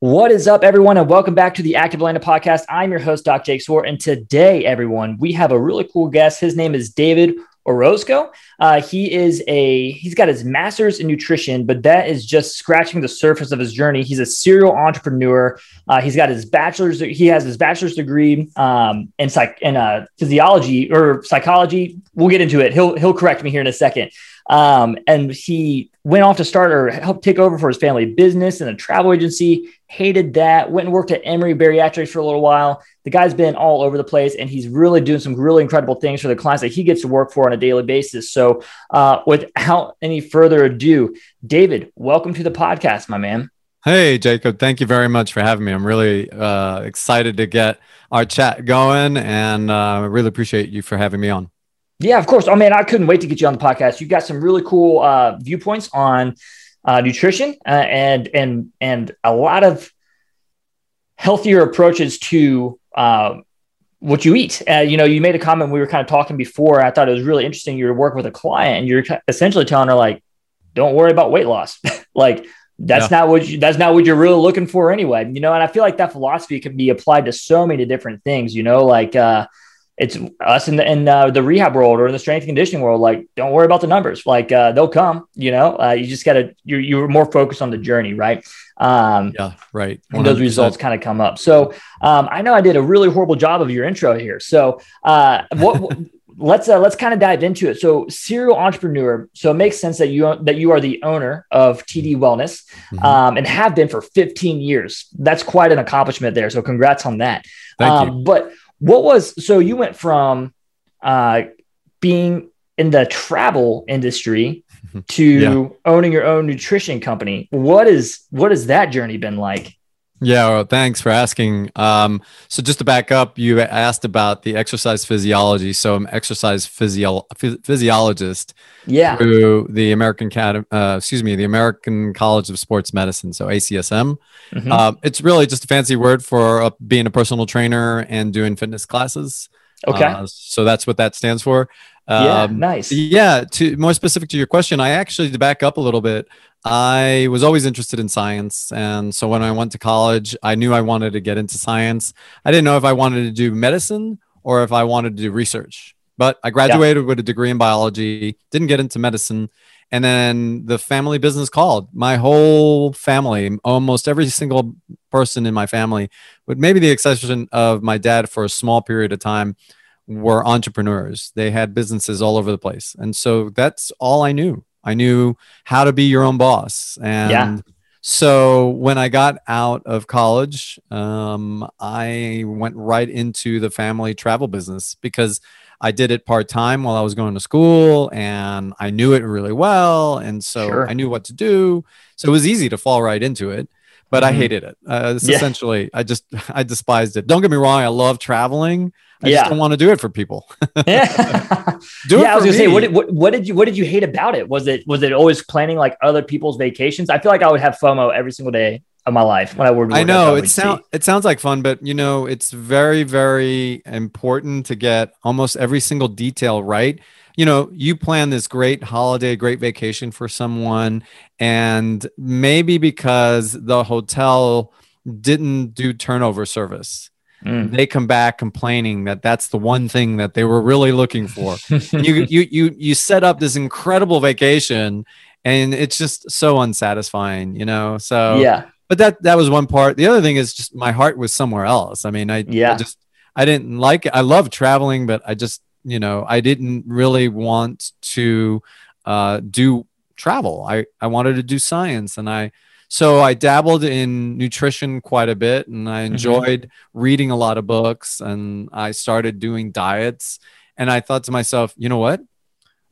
What is up, everyone, and welcome back to the Active Atlanta podcast. I'm your host, Doc Jake Swart, and today, everyone, we have a really cool guest. His name is David Orozco. Uh, he is a he's got his master's in nutrition, but that is just scratching the surface of his journey. He's a serial entrepreneur. Uh, he's got his bachelor's. He has his bachelor's degree um, in psych in uh, physiology or psychology. We'll get into it. He'll he'll correct me here in a second. Um, and he went off to start or help take over for his family business and a travel agency. Hated that. Went and worked at Emory Bariatrics for a little while. The guy's been all over the place, and he's really doing some really incredible things for the clients that he gets to work for on a daily basis. So, uh, without any further ado, David, welcome to the podcast, my man. Hey, Jacob. Thank you very much for having me. I'm really uh, excited to get our chat going, and I uh, really appreciate you for having me on. Yeah, of course. Oh man, I couldn't wait to get you on the podcast. You've got some really cool uh, viewpoints on uh, nutrition uh, and and and a lot of healthier approaches to uh, what you eat. Uh, you know, you made a comment. We were kind of talking before. I thought it was really interesting. You're working with a client, and you're essentially telling her like, "Don't worry about weight loss. like that's yeah. not what you, that's not what you're really looking for anyway." You know, and I feel like that philosophy can be applied to so many different things. You know, like. It's us in the in uh, the rehab world or in the strength and conditioning world. Like, don't worry about the numbers. Like, uh, they'll come. You know, uh, you just gotta you're you're more focused on the journey, right? Um, yeah, right. 100%. And those results kind of come up. So, um, I know I did a really horrible job of your intro here. So, uh, what? let's uh, let's kind of dive into it. So, serial entrepreneur. So, it makes sense that you that you are the owner of TD Wellness mm-hmm. um, and have been for 15 years. That's quite an accomplishment there. So, congrats on that. Thank um, you. But what was so you went from uh, being in the travel industry to yeah. owning your own nutrition company. What is what has that journey been like? Yeah, well, thanks for asking. Um, so just to back up, you asked about the exercise physiology. So I'm exercise physio- physiologist yeah. through the American Academy, uh, excuse me, the American College of Sports Medicine, so ACSM. Mm-hmm. Uh, it's really just a fancy word for uh, being a personal trainer and doing fitness classes. Okay. Uh, so that's what that stands for. Um, yeah, nice. Yeah, to more specific to your question, I actually to back up a little bit. I was always interested in science, and so when I went to college, I knew I wanted to get into science. I didn't know if I wanted to do medicine or if I wanted to do research. But I graduated yeah. with a degree in biology, didn't get into medicine, and then the family business called. My whole family, almost every single person in my family, with maybe the exception of my dad for a small period of time, were entrepreneurs. They had businesses all over the place. And so that's all I knew. I knew how to be your own boss. And yeah. so when I got out of college, um, I went right into the family travel business because I did it part time while I was going to school and I knew it really well. And so sure. I knew what to do. So it was easy to fall right into it but mm-hmm. I hated it. Uh, it's yeah. essentially, I just, I despised it. Don't get me wrong. I love traveling. I yeah. just don't want to do it for people. yeah. do yeah, I was gonna me. say, what did, what, what, did you, what did you hate about it? Was it, was it always planning like other people's vacations? I feel like I would have FOMO every single day of my life when I would. I know it sounds, it sounds like fun, but you know, it's very, very important to get almost every single detail right you know, you plan this great holiday, great vacation for someone, and maybe because the hotel didn't do turnover service. Mm. They come back complaining that that's the one thing that they were really looking for. you, you, you, you set up this incredible vacation, and it's just so unsatisfying, you know. So yeah, but that that was one part. The other thing is just my heart was somewhere else. I mean, I, Yeah. I just I didn't like it. I love traveling, but I just you know I didn't really want to uh, do travel. I I wanted to do science, and I so I dabbled in nutrition quite a bit, and I enjoyed reading a lot of books, and I started doing diets, and I thought to myself, you know what?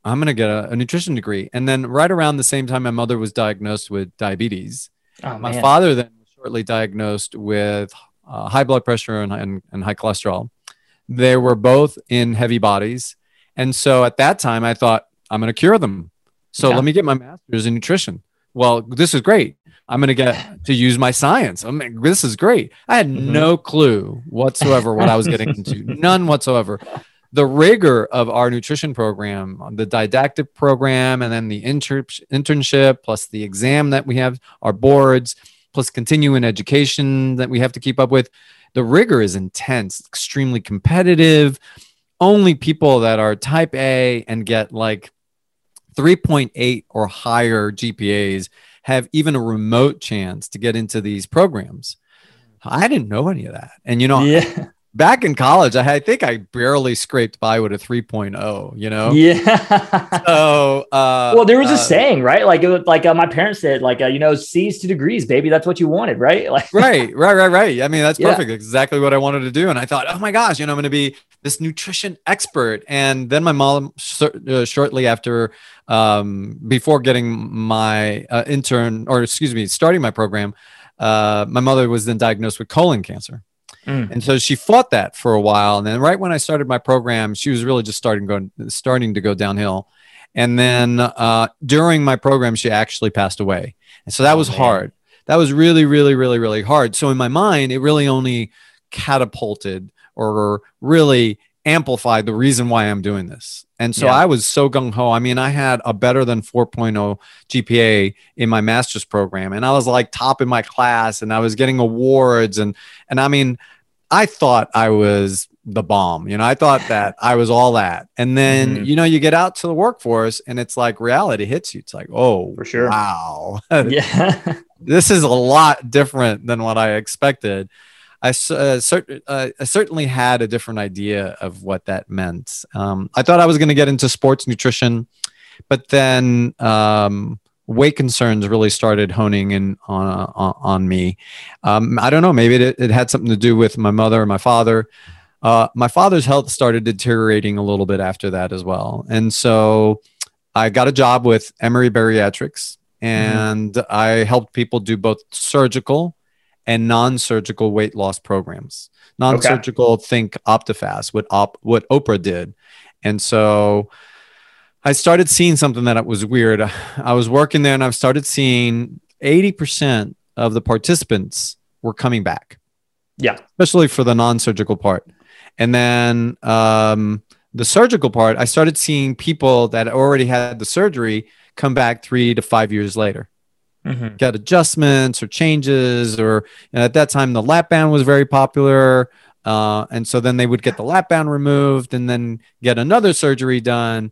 I'm going to get a, a nutrition degree. And then right around the same time, my mother was diagnosed with diabetes. Oh, My man. father then was shortly diagnosed with uh, high blood pressure and, and, and high cholesterol. They were both in heavy bodies. And so at that time, I thought, I'm going to cure them. So Yeah. let me get my master's in nutrition. Well, this is great. I'm going to get to use my science. I mean, this is great. I had Mhm. no clue whatsoever what I was getting into, none whatsoever. The rigor of our nutrition program, the didactic program, and then the inter- internship, plus the exam that we have, our boards, plus continuing education that we have to keep up with. The rigor is intense, extremely competitive. Only people that are type A and get like 3.8 or higher GPAs have even a remote chance to get into these programs. I didn't know any of that. And you know, yeah. Back in college, I, I think I barely scraped by with a 3.0, you know? Yeah. So, uh, well, there was a uh, saying, right? Like, it was, like uh, my parents said, like, uh, you know, C's to degrees, baby. That's what you wanted, right? Like, right, right, right, right. I mean, that's Yeah. perfect. Exactly what I wanted to do. And I thought, oh my gosh, you know, I'm going to be this nutrition expert. And then my mom, shor- uh, shortly after, um, before getting my uh, intern, or excuse me, starting my program, uh, my mother was then diagnosed with colon cancer. Mm. And so she fought that for a while. And then right when I started my program, she was really just starting going starting to go downhill. And then uh, during my program, she actually passed away. And so that Oh, was man. hard. That was really, really, really, really hard. So in my mind, it really only catapulted or really amplified the reason why I'm doing this. And so Yeah. I was so gung ho. I mean, I had a better than 4.0 GPA in my master's program, and I was like top in my class, and I was getting awards, and and I mean, I thought I was the bomb. You know, I thought that I was all that. And then, Mhm. you know, you get out to the workforce and it's like reality hits you. It's like, oh, For sure. wow, yeah. this is a lot different than what I expected. I, uh, cer- uh, I certainly had a different idea of what that meant. Um, I thought I was going to get into sports nutrition, but then um, weight concerns really started honing in on, on, on me. Um, I don't know, maybe it, it had something to do with my mother and my father. Uh, my father's health started deteriorating a little bit after that as well. And so I got a job with Emory Bariatrics and I helped people do both surgical and non-surgical weight loss programs. Non-surgical, think Optifast, what op, what Oprah did, and so I started seeing something that was weird. I was working there, and I've started seeing eighty percent of the participants were coming back. Yeah. especially for the non-surgical part, and then um, the surgical part. I started seeing people that already had the surgery come back three to five years later Mhm. get adjustments or changes or you know, at that time the lap band was very popular uh, and so then they would get the lap band removed and then get another surgery done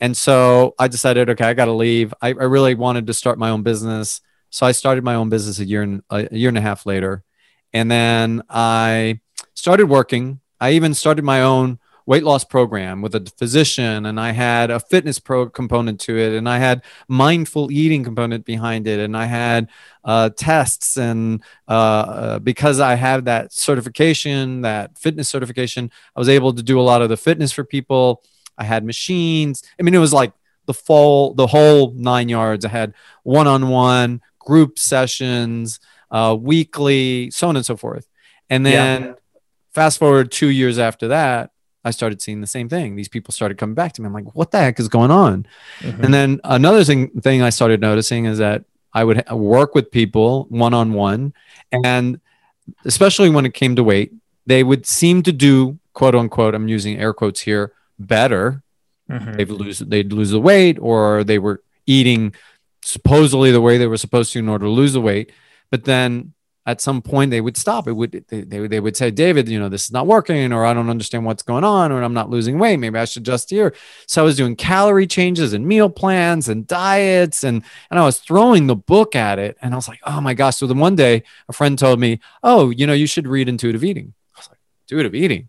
and so i decided okay i gotta leave. I, I really wanted to start my own business. So i started my own business a year and a year and a half later. And then i started working. I even started my own weight loss program with a physician and i had a fitness pro component to it and i had mindful eating component behind it and i had uh, tests and uh, uh, because i have that certification that fitness certification i was able to do a lot of the fitness for people i had machines i mean it was like the full the whole nine yards i had one-on-one group sessions uh, weekly so on and so forth and Yeah. then fast forward two years after that I started seeing the same thing. These people started coming back to me. I'm like, what the heck is going on? Mhm. And then another thing thing I started noticing is that I would ha- work with people one on one, and especially when it came to weight, they would seem to do quote unquote. I'm using air quotes here. Better. Mhm. They'd lose they'd lose the weight, or they were eating supposedly the way they were supposed to in order to lose the weight. But then at some point they would stop. It would they, they, they would say, David, you know, this is not working, or I don't understand what's going on, or I'm not losing weight. Maybe I should adjust here. So I was doing calorie changes and meal plans and diets, and and I was throwing the book at it. And I was like, oh my gosh. So then one day a friend told me, Oh, you know, you should read intuitive eating. I was like, intuitive eating?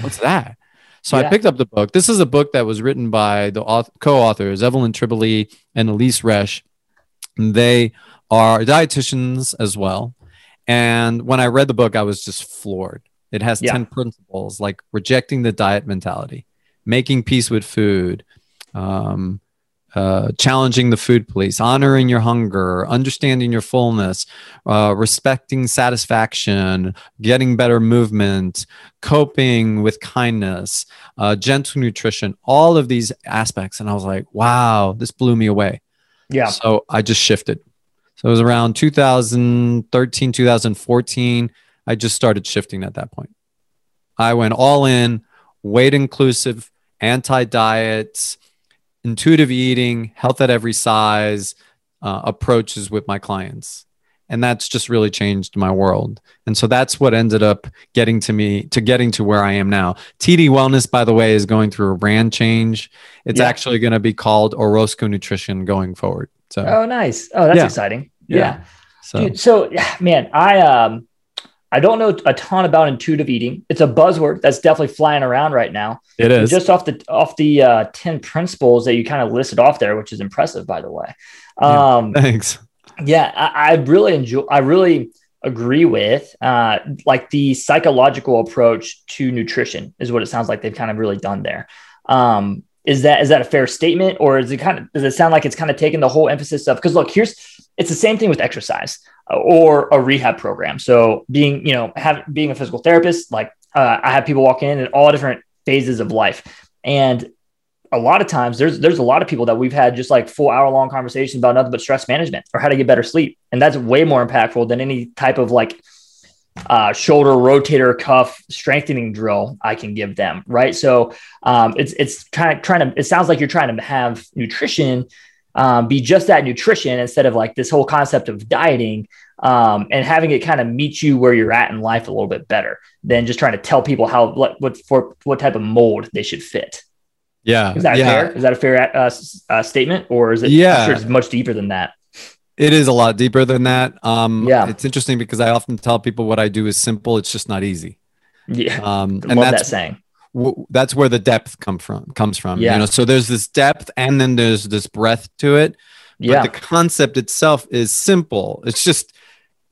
What's that? So yeah. I picked up the book. This is a book that was written by the co-authors, Evelyn Tribole and Elise Resch. They are dietitians as well. And when I read the book, I was just floored. It has yeah. 10 principles like rejecting the diet mentality, making peace with food, um, uh, challenging the food police, honoring your hunger, understanding your fullness, uh, respecting satisfaction, getting better movement, coping with kindness, uh, gentle nutrition, all of these aspects. And I was like, wow, this blew me away. Yeah. So I just shifted. So it was around 2013, 2014. I just started shifting at that point. I went all in, weight inclusive, anti diets, intuitive eating, health at every size uh, approaches with my clients. And that's just really changed my world. And so that's what ended up getting to me to getting to where I am now. TD Wellness, by the way, is going through a brand change. It's yeah. actually going to be called Orozco Nutrition going forward. So, oh, nice. Oh, that's yeah. exciting. Yeah. yeah. So. Dude, so man, I um I don't know a ton about intuitive eating. It's a buzzword that's definitely flying around right now. It is just off the off the uh, ten principles that you kind of listed off there, which is impressive, by the way. Um, yeah, thanks. Yeah, I, I, really enjoy. I really agree with uh, like the psychological approach to nutrition is what it sounds like they've kind of really done there. Um, is that is that a fair statement, or is it kind of does it sound like it's kind of taken the whole emphasis of because look here's it's the same thing with exercise or a rehab program. So being you know have being a physical therapist, like uh, I have people walk in at all different phases of life, and a lot of times there's there's a lot of people that we've had just like full hour long conversations about nothing but stress management or how to get better sleep, and that's way more impactful than any type of like uh, shoulder rotator cuff strengthening drill I can give them, right? So um, it's it's kind of trying to. It sounds like you're trying to have nutrition um, be just that nutrition instead of like this whole concept of dieting um, and having it kind of meet you where you're at in life a little bit better than just trying to tell people how what what for what type of mold they should fit. Yeah, is that yeah. fair? Is that a fair uh, uh, statement, or is it? Yeah, sure it's much deeper than that. It is a lot deeper than that. Um, yeah, it's interesting because I often tell people what I do is simple. It's just not easy. Yeah, um, and Love that's that saying. W- that's where the depth come from comes from. Yeah. You know, so there's this depth and then there's this breadth to it. Yeah. But the concept itself is simple. It's just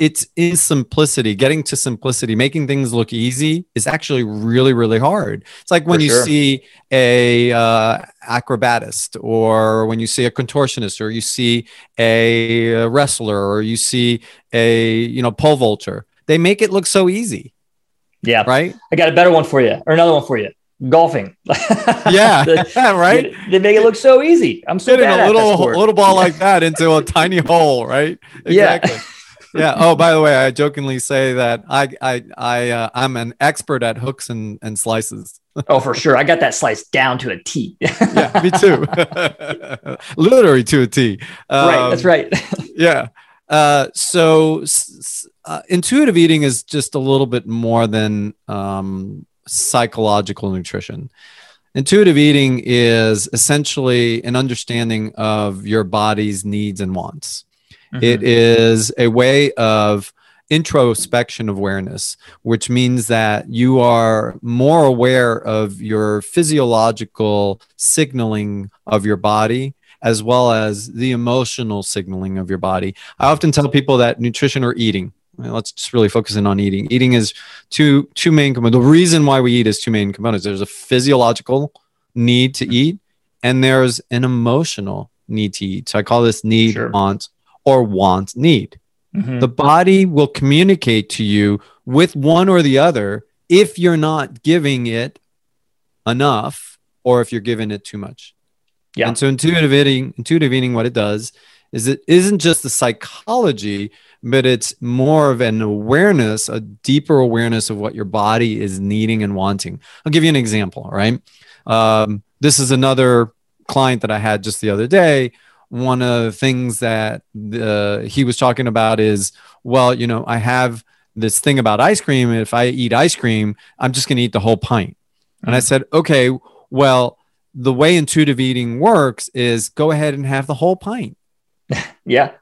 it's in simplicity. Getting to simplicity, making things look easy is actually really, really hard. It's like when For you sure. see a uh, acrobatist, or when you see a contortionist, or you see a wrestler, or you see a you know pole vaulter. They make it look so easy. Yeah. Right. I got a better one for you, or another one for you. Golfing. yeah. right. They, make it look so easy. I'm so Getting a little little ball like that into a tiny hole, right? Exactly. Yeah yeah. Oh, by the way, I jokingly say that I I I uh, I'm an expert at hooks and and slices. oh, for sure. I got that slice down to a T. yeah, me too. Literally to a T. Um, right. That's right. yeah. Uh, so uh, intuitive eating is just a little bit more than um, psychological nutrition. Intuitive eating is essentially an understanding of your body's needs and wants. Mm-hmm. It is a way of introspection awareness, which means that you are more aware of your physiological signaling of your body as well as the emotional signaling of your body. I often tell people that nutrition or eating, let's just really focus in on eating. Eating is two two main components. The reason why we eat is two main components. There's a physiological need to eat, and there's an emotional need to eat. So I call this need, sure. want, or want need. Mm-hmm. The body will communicate to you with one or the other if you're not giving it enough or if you're giving it too much. Yeah. And so intuitive eating, intuitive eating, what it does is it isn't just the psychology, but it's more of an awareness, a deeper awareness of what your body is needing and wanting. I'll give you an example, right? Um, this is another client that I had just the other day one of the things that uh, he was talking about is, well, you know, I have this thing about ice cream. If I eat ice cream, I'm just going to eat the whole pint. Mm-hmm. And I mm. said, okay, well, the way intuitive eating works is go ahead and have the whole pint. yeah.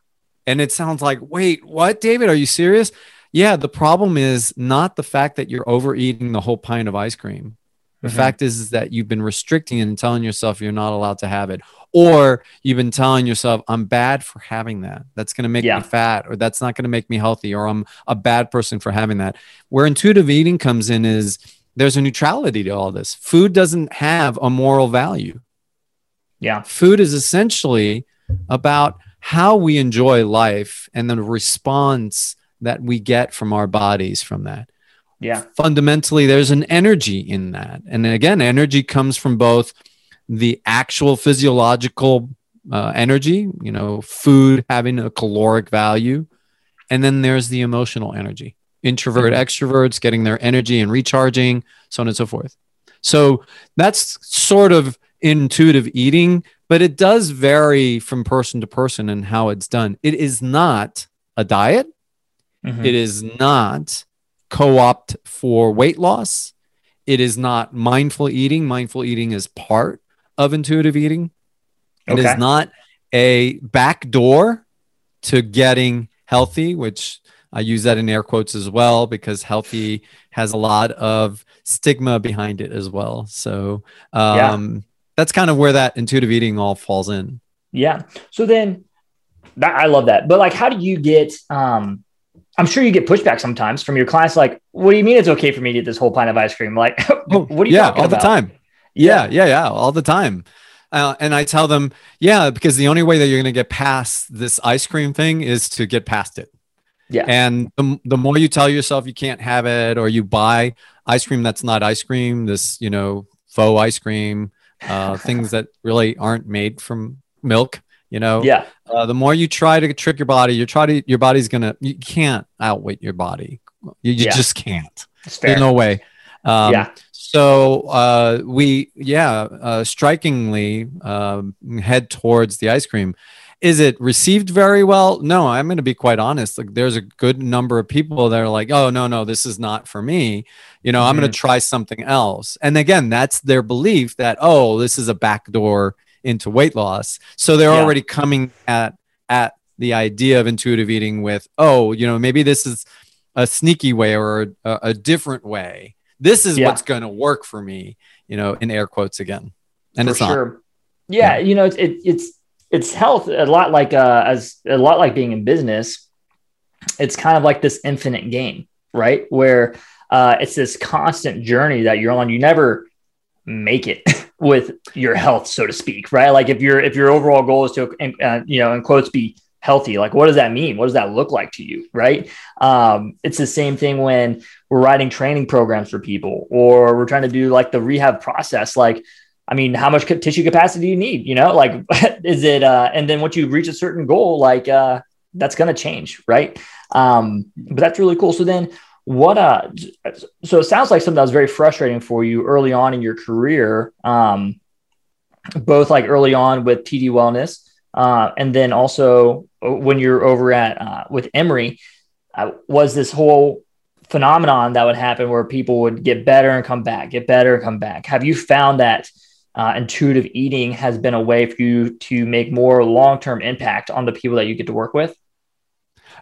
And it sounds like, wait, what, David? Are you serious? Yeah. The problem is not the fact that you're overeating the whole pint of ice cream. The mm-hmm. fact is, is that you've been restricting and telling yourself you're not allowed to have it, or you've been telling yourself, I'm bad for having that. That's going to make yeah. me fat, or that's not going to make me healthy, or I'm a bad person for having that. Where intuitive eating comes in is there's a neutrality to all this. Food doesn't have a moral value. Yeah. Food is essentially about how we enjoy life and the response that we get from our bodies from that. Yeah. Fundamentally, there's an energy in that. And again, energy comes from both the actual physiological uh, energy, you know, food having a caloric value, and then there's the emotional energy. Introvert, mm-hmm. extroverts getting their energy and recharging, so on and so forth. So that's sort of intuitive eating, but it does vary from person to person and how it's done. It is not a diet. Mm-hmm. It is not co-opt for weight loss. It is not mindful eating. Mindful eating is part of intuitive eating. It okay. is not a back door to getting healthy, which I use that in air quotes as well because healthy has a lot of stigma behind it as well. So um, yeah. that's kind of where that intuitive eating all falls in. Yeah. So then that, I love that. But like, how do you get, um, I'm sure you get pushback sometimes from your clients. Like, what do you mean it's okay for me to eat this whole pint of ice cream? Like, oh, what are you yeah, all about? the time. Yeah, yeah, yeah, all the time. Uh, and I tell them, yeah, because the only way that you're going to get past this ice cream thing is to get past it. Yeah. And the, the more you tell yourself you can't have it, or you buy ice cream that's not ice cream, this, you know, faux ice cream, uh, things that really aren't made from milk, you know, yeah. Uh, the more you try to trick your body, you try to, your body's going to, you can't outwit your body. You, you yeah. just can't. It's There's no way. Um, yeah. So uh, we, yeah, uh, strikingly um, head towards the ice cream. Is it received very well? No, I'm going to be quite honest. Like, there's a good number of people that are like, "Oh, no, no, this is not for me." You know, mm-hmm. I'm going to try something else. And again, that's their belief that, "Oh, this is a backdoor into weight loss." So they're yeah. already coming at at the idea of intuitive eating with, "Oh, you know, maybe this is a sneaky way or a, a different way." This is yeah. what's going to work for me, you know, in air quotes again. And for it's sure. Not. Yeah, yeah, you know, it's it, it's it's health a lot like uh as a lot like being in business. It's kind of like this infinite game, right? Where uh, it's this constant journey that you're on. You never make it with your health, so to speak, right? Like if your if your overall goal is to, uh, you know, in quotes, be healthy like what does that mean what does that look like to you right um, it's the same thing when we're writing training programs for people or we're trying to do like the rehab process like i mean how much tissue capacity do you need you know? Like is it uh, and then once you reach a certain goal like uh, that's going to change right? Um, but that's really cool. So then what uh so it sounds like something that was very frustrating for you early on in your career um both like early on with td wellness uh, and then also uh, when you're over at uh, with Emory, uh, was this whole phenomenon that would happen where people would get better and come back, get better and come back. Have you found that uh, intuitive eating has been a way for you to make more long term impact on the people that you get to work with?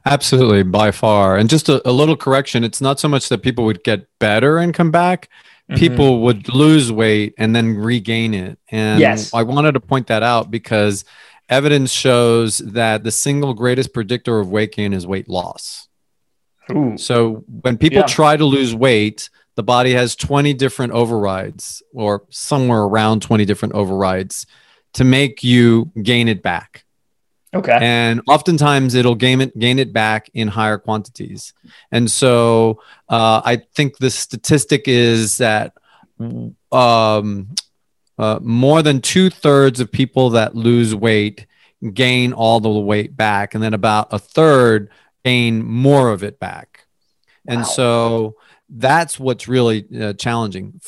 Absolutely, by far. And just a, a, little correction it's not so much that people would get better and come back, mm-hmm. people would lose weight and then regain it. And yes. I wanted to point that out because evidence shows that the single greatest predictor of weight gain is weight loss. Ooh. So when people yeah. try to lose weight, the body has 20 different overrides or somewhere around 20 different overrides to make you gain it back. Okay. And oftentimes it'll gain it gain it back in higher quantities. And so uh, I think the statistic is that um, uh, more than two thirds of people that lose weight gain all the weight back, and then about a third gain more of it back. And wow. so that's what's really uh, challenging.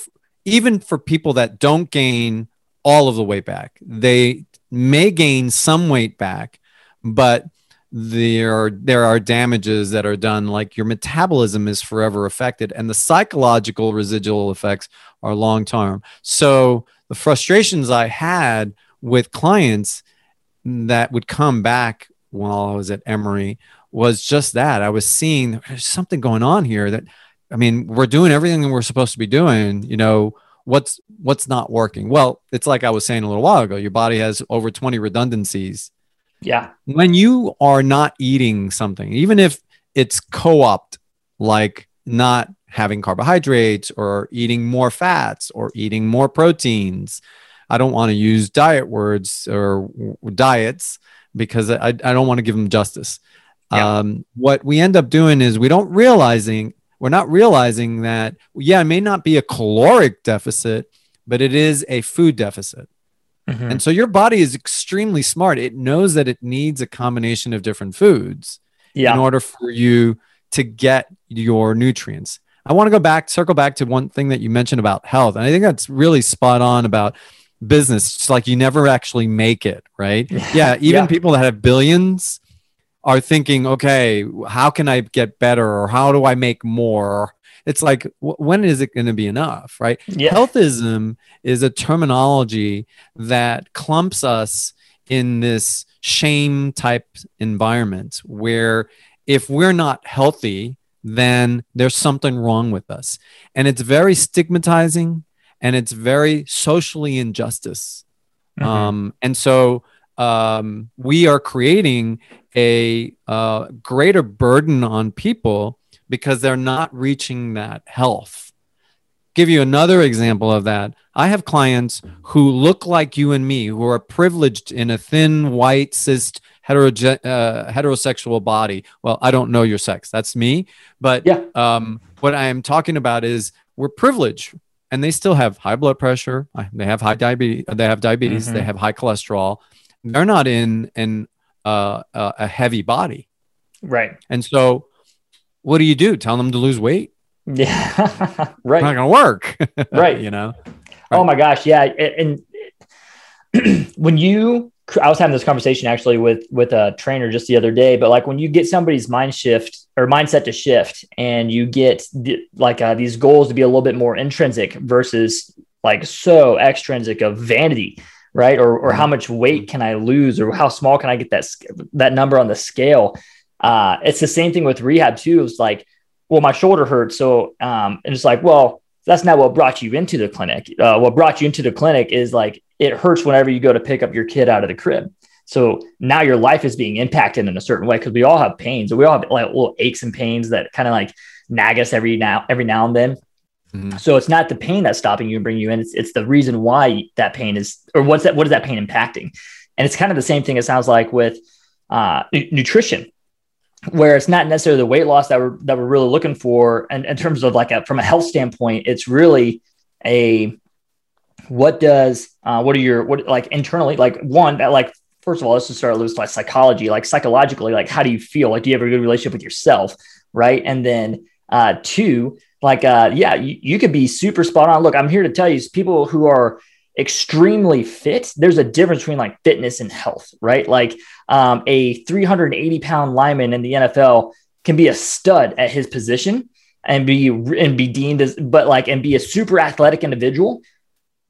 Even for people that don't gain all of the weight back, they may gain some weight back, but there are there are damages that are done like your metabolism is forever affected and the psychological residual effects are long term so the frustrations i had with clients that would come back while i was at emory was just that i was seeing there's something going on here that i mean we're doing everything that we're supposed to be doing you know what's what's not working well it's like i was saying a little while ago your body has over 20 redundancies yeah. When you are not eating something, even if it's co opt, like not having carbohydrates or eating more fats or eating more proteins, I don't want to use diet words or diets because I, I don't want to give them justice. Yeah. Um, what we end up doing is we don't realizing we're not realizing that yeah it may not be a caloric deficit but it is a food deficit Mm-hmm. And so your body is extremely smart. It knows that it needs a combination of different foods yeah. in order for you to get your nutrients. I want to go back, circle back to one thing that you mentioned about health. And I think that's really spot on about business. It's like you never actually make it, right? yeah. Even yeah. people that have billions are thinking, okay, how can I get better? Or how do I make more? it's like when is it going to be enough right yeah. healthism is a terminology that clumps us in this shame type environment where if we're not healthy then there's something wrong with us and it's very stigmatizing and it's very socially injustice mm-hmm. um, and so um, we are creating a uh, greater burden on people because they're not reaching that health. Give you another example of that. I have clients who look like you and me, who are privileged in a thin, white, cis, heteroge- uh, heterosexual body. Well, I don't know your sex. That's me. But yeah. um, what I am talking about is we're privileged and they still have high blood pressure. They have high diabetes. They have diabetes. Mm-hmm. They have high cholesterol. They're not in, in uh, a heavy body. Right. And so what do you do? Tell them to lose weight? Yeah, right. Not gonna work, right? you know. Right. Oh my gosh, yeah. And, and when you, I was having this conversation actually with with a trainer just the other day. But like when you get somebody's mind shift or mindset to shift, and you get the, like uh, these goals to be a little bit more intrinsic versus like so extrinsic of vanity right or, or how mm-hmm. much weight can i lose or how small can i get that that number on the scale uh, it's the same thing with rehab too. It's like, well, my shoulder hurts. So, um, and it's like, well, that's not what brought you into the clinic. Uh, what brought you into the clinic is like, it hurts whenever you go to pick up your kid out of the crib. So now your life is being impacted in a certain way because we all have pains. We all have like little aches and pains that kind of like nag us every now every now and then. Mm-hmm. So it's not the pain that's stopping you and bringing you in. It's, it's the reason why that pain is, or what's that? What is that pain impacting? And it's kind of the same thing. It sounds like with uh, n- nutrition where it's not necessarily the weight loss that we're that we're really looking for and in terms of like a, from a health standpoint it's really a what does uh, what are your what like internally like one that like first of all let's just start with like psychology like psychologically like how do you feel like do you have a good relationship with yourself right and then uh two like uh yeah you, you could be super spot on look i'm here to tell you people who are extremely fit, there's a difference between like fitness and health, right? Like um, a 380 pound lineman in the NFL can be a stud at his position and be and be deemed as, but like and be a super athletic individual.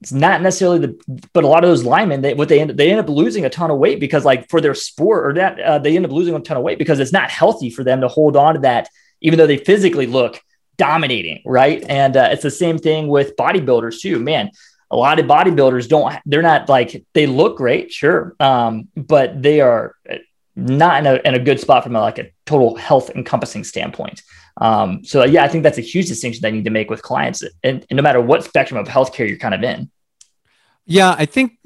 It's not necessarily the, but a lot of those linemen, they what they end they end up losing a ton of weight because like for their sport or that uh, they end up losing a ton of weight because it's not healthy for them to hold on to that, even though they physically look dominating, right? And uh, it's the same thing with bodybuilders too. Man, a lot of bodybuilders don't they're not like they look great sure um, but they are not in a, in a good spot from a, like a total health encompassing standpoint um, so yeah i think that's a huge distinction that i need to make with clients and, and no matter what spectrum of healthcare you're kind of in yeah i think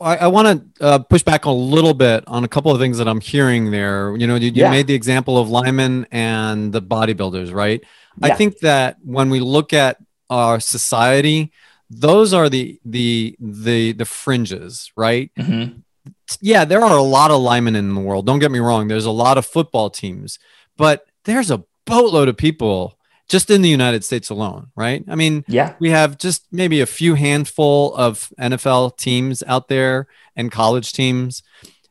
I, I want to uh, push back a little bit on a couple of things that I'm hearing there. You know, you, you yeah. made the example of linemen and the bodybuilders, right? Yeah. I think that when we look at our society, those are the the the the fringes, right? Mm-hmm. Yeah, there are a lot of linemen in the world. Don't get me wrong. There's a lot of football teams, but there's a boatload of people just in the United States alone, right? I mean, yeah, we have just maybe a few handful of NFL teams out there, and college teams,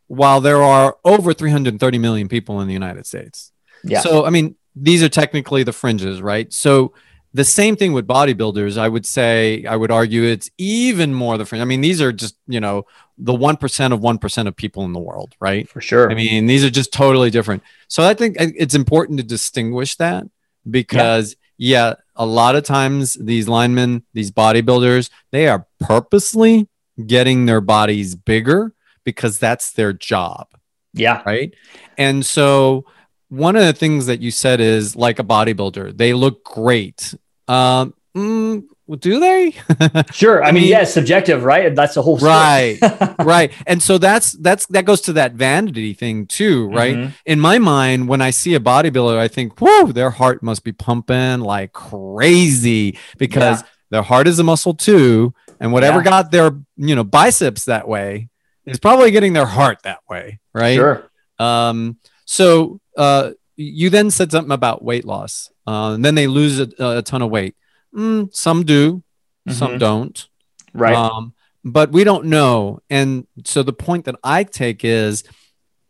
while there are over 330 million people in the United States. Yeah. So, I mean, these are technically the fringes, right? So, the same thing with bodybuilders. I would say, I would argue it's even more the fringe. I mean, these are just, you know, the 1% of 1% of people in the world, right? For sure. I mean, these are just totally different. So, I think it's important to distinguish that because, yeah, yeah a lot of times these linemen, these bodybuilders, they are purposely getting their bodies bigger because that's their job. Yeah. Right. And so one of the things that you said is like a bodybuilder, they look great. Um, mm, do they? sure. I, I mean, mean, yeah, subjective, right? That's the whole story. right, right. And so that's that's that goes to that vanity thing too, right? Mm-hmm. In my mind, when I see a bodybuilder, I think, whoa, their heart must be pumping like crazy because yeah. their heart is a muscle too, and whatever yeah. got their you know biceps that way is probably getting their heart that way, right? Sure. Um. So, uh, you then said something about weight loss, uh, and then they lose a, a ton of weight Mm, some do, mm-hmm. some don't. Right. Um, but we don't know. And so the point that I take is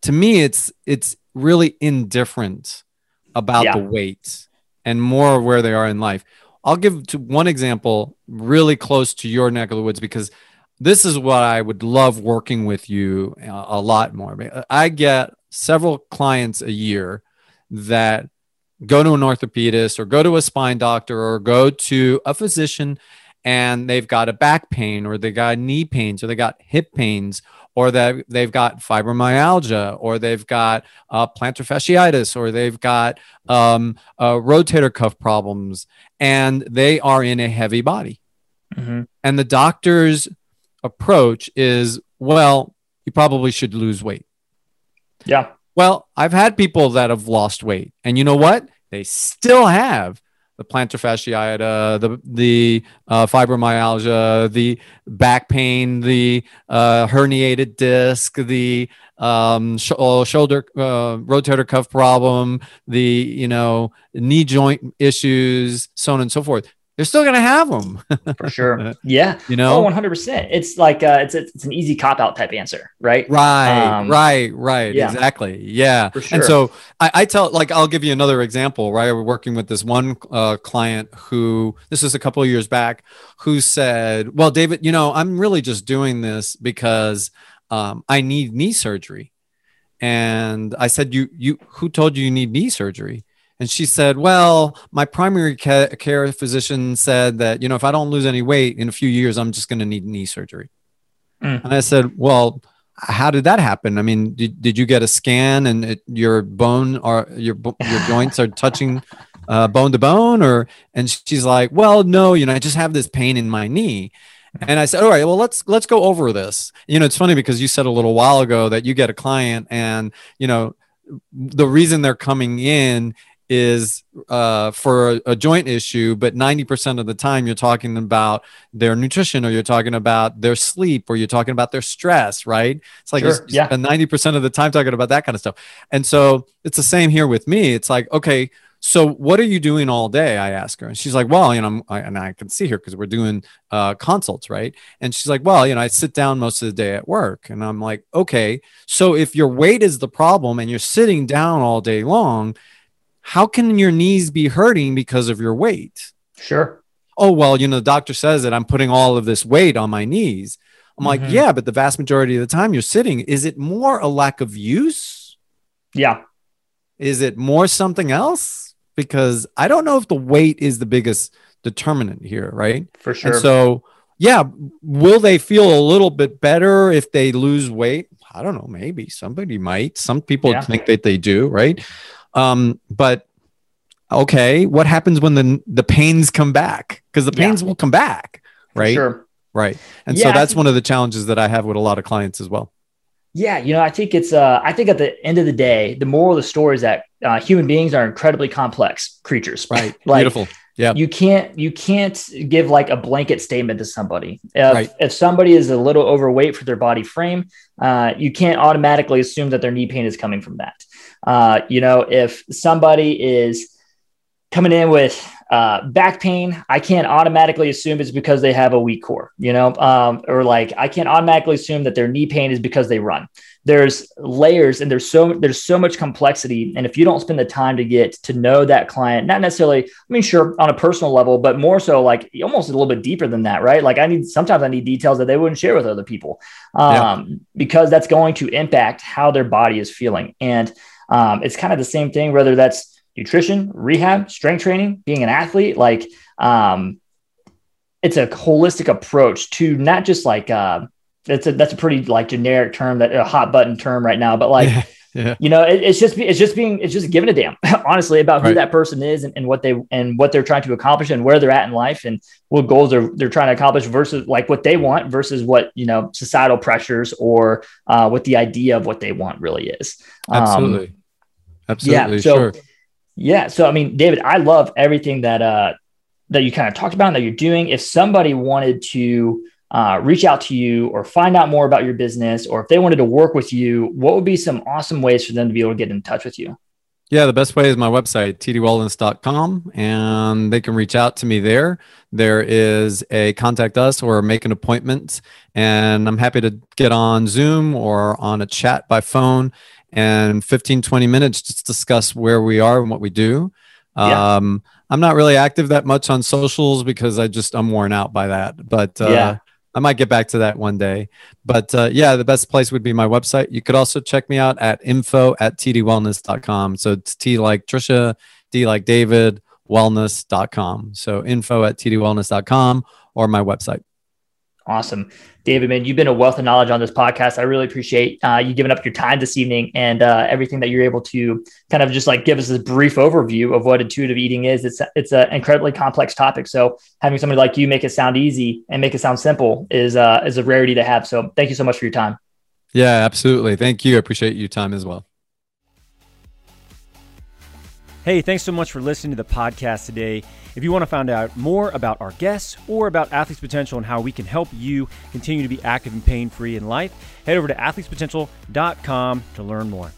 to me, it's it's really indifferent about yeah. the weight and more where they are in life. I'll give to one example really close to your neck of the woods because this is what I would love working with you a, a lot more. I get several clients a year that go to an orthopedist or go to a spine doctor or go to a physician and they've got a back pain or they got knee pains or they got hip pains or that they've got fibromyalgia or they've got uh, plantar fasciitis or they've got um, uh, rotator cuff problems and they are in a heavy body. Mm-hmm. and the doctor's approach is well you probably should lose weight. Yeah well, I've had people that have lost weight, and you know what? They still have the plantar fasciitis, the the uh, fibromyalgia, the back pain, the uh, herniated disc, the um, sh- uh, shoulder uh, rotator cuff problem, the you know knee joint issues, so on and so forth they're still going to have them for sure. Yeah, you know, oh, one hundred percent. It's like uh, it's it's an easy cop out type answer, right? Right, um, right, right. Yeah. Exactly. Yeah. Sure. And so I, I, tell like I'll give you another example. Right, we're working with this one uh, client who this was a couple of years back, who said, "Well, David, you know, I'm really just doing this because um, I need knee surgery." And I said, "You you who told you you need knee surgery?" And she said, Well, my primary care physician said that, you know, if I don't lose any weight in a few years, I'm just going to need knee surgery. Mm. And I said, Well, how did that happen? I mean, did, did you get a scan and it, your bone or your, your joints are touching uh, bone to bone? Or, and she's like, Well, no, you know, I just have this pain in my knee. And I said, all right, well, let's let's go over this. You know, it's funny because you said a little while ago that you get a client and, you know, the reason they're coming in is uh, for a, a, joint issue, but 90% of the time you're talking about their nutrition or you're talking about their sleep or you're talking about their stress, right? It's like sure. yeah. 90% of the time talking about that kind of stuff. And so it's the same here with me. It's like, okay, so what are you doing all day? I ask her, and she's like, well, you know, I, and I can see her because we're doing uh, consults, right? And she's like, well, you know, I sit down most of the day at work, and I'm like, okay, so if your weight is the problem and you're sitting down all day long, how can your knees be hurting because of your weight? Sure. Oh, well, you know, the doctor says that I'm putting all of this weight on my knees. I'm mm-hmm. like, yeah, but the vast majority of the time you're sitting, is it more a lack of use? Yeah. Is it more something else? Because I don't know if the weight is the biggest determinant here, right? For sure. And so, yeah, will they feel a little bit better if they lose weight? I don't know. Maybe somebody might. Some people yeah. think that they do, right? Um, but okay, what happens when the the pains come back? Because the pains yeah. will come back, right? sure. Right. And yeah, so that's one of the challenges that I have with a lot of clients as well. Yeah, you know, I think it's uh I think at the end of the day, the moral of the story is that uh, human beings are incredibly complex creatures. Right. like, Beautiful. Yeah. You can't you can't give like a blanket statement to somebody. If, right. if somebody is a little overweight for their body frame, uh, you can't automatically assume that their knee pain is coming from that. Uh, you know, if somebody is coming in with uh, back pain, I can't automatically assume it's because they have a weak core, you know, um, or like I can't automatically assume that their knee pain is because they run. There's layers and there's so there's so much complexity, and if you don't spend the time to get to know that client, not necessarily, I mean, sure, on a personal level, but more so like almost a little bit deeper than that, right? Like I need sometimes I need details that they wouldn't share with other people, um, yeah. because that's going to impact how their body is feeling, and um, it's kind of the same thing whether that's nutrition, rehab, strength training, being an athlete, like um, it's a holistic approach to not just like uh, that's a that's a pretty like generic term that a hot button term right now, but like. Yeah. Yeah. You know, it, it's just it's just being it's just giving a damn, honestly, about who right. that person is and, and what they and what they're trying to accomplish and where they're at in life and what goals they're they're trying to accomplish versus like what they want versus what you know societal pressures or uh, what the idea of what they want really is. Um, Absolutely. Absolutely. Yeah. So sure. Yeah. So I mean, David, I love everything that uh that you kind of talked about and that you're doing. If somebody wanted to uh, reach out to you or find out more about your business, or if they wanted to work with you, what would be some awesome ways for them to be able to get in touch with you? Yeah, the best way is my website, tdwellness.com, and they can reach out to me there. There is a contact us or make an appointment, and I'm happy to get on Zoom or on a chat by phone and 15, 20 minutes just discuss where we are and what we do. Yeah. Um, I'm not really active that much on socials because I just, I'm worn out by that. But uh, yeah. I might get back to that one day. But uh, yeah, the best place would be my website. You could also check me out at info at tdwellness.com. So it's T like Trisha, D like David, wellness.com. So info at tdwellness.com or my website. Awesome. David, man, you've been a wealth of knowledge on this podcast. I really appreciate uh, you giving up your time this evening and uh, everything that you're able to kind of just like give us a brief overview of what intuitive eating is. It's it's an incredibly complex topic. So having somebody like you make it sound easy and make it sound simple is uh, is a rarity to have. So thank you so much for your time. Yeah, absolutely. Thank you. I appreciate your time as well. Hey, thanks so much for listening to the podcast today. If you want to find out more about our guests or about Athletes Potential and how we can help you continue to be active and pain free in life, head over to athletespotential.com to learn more.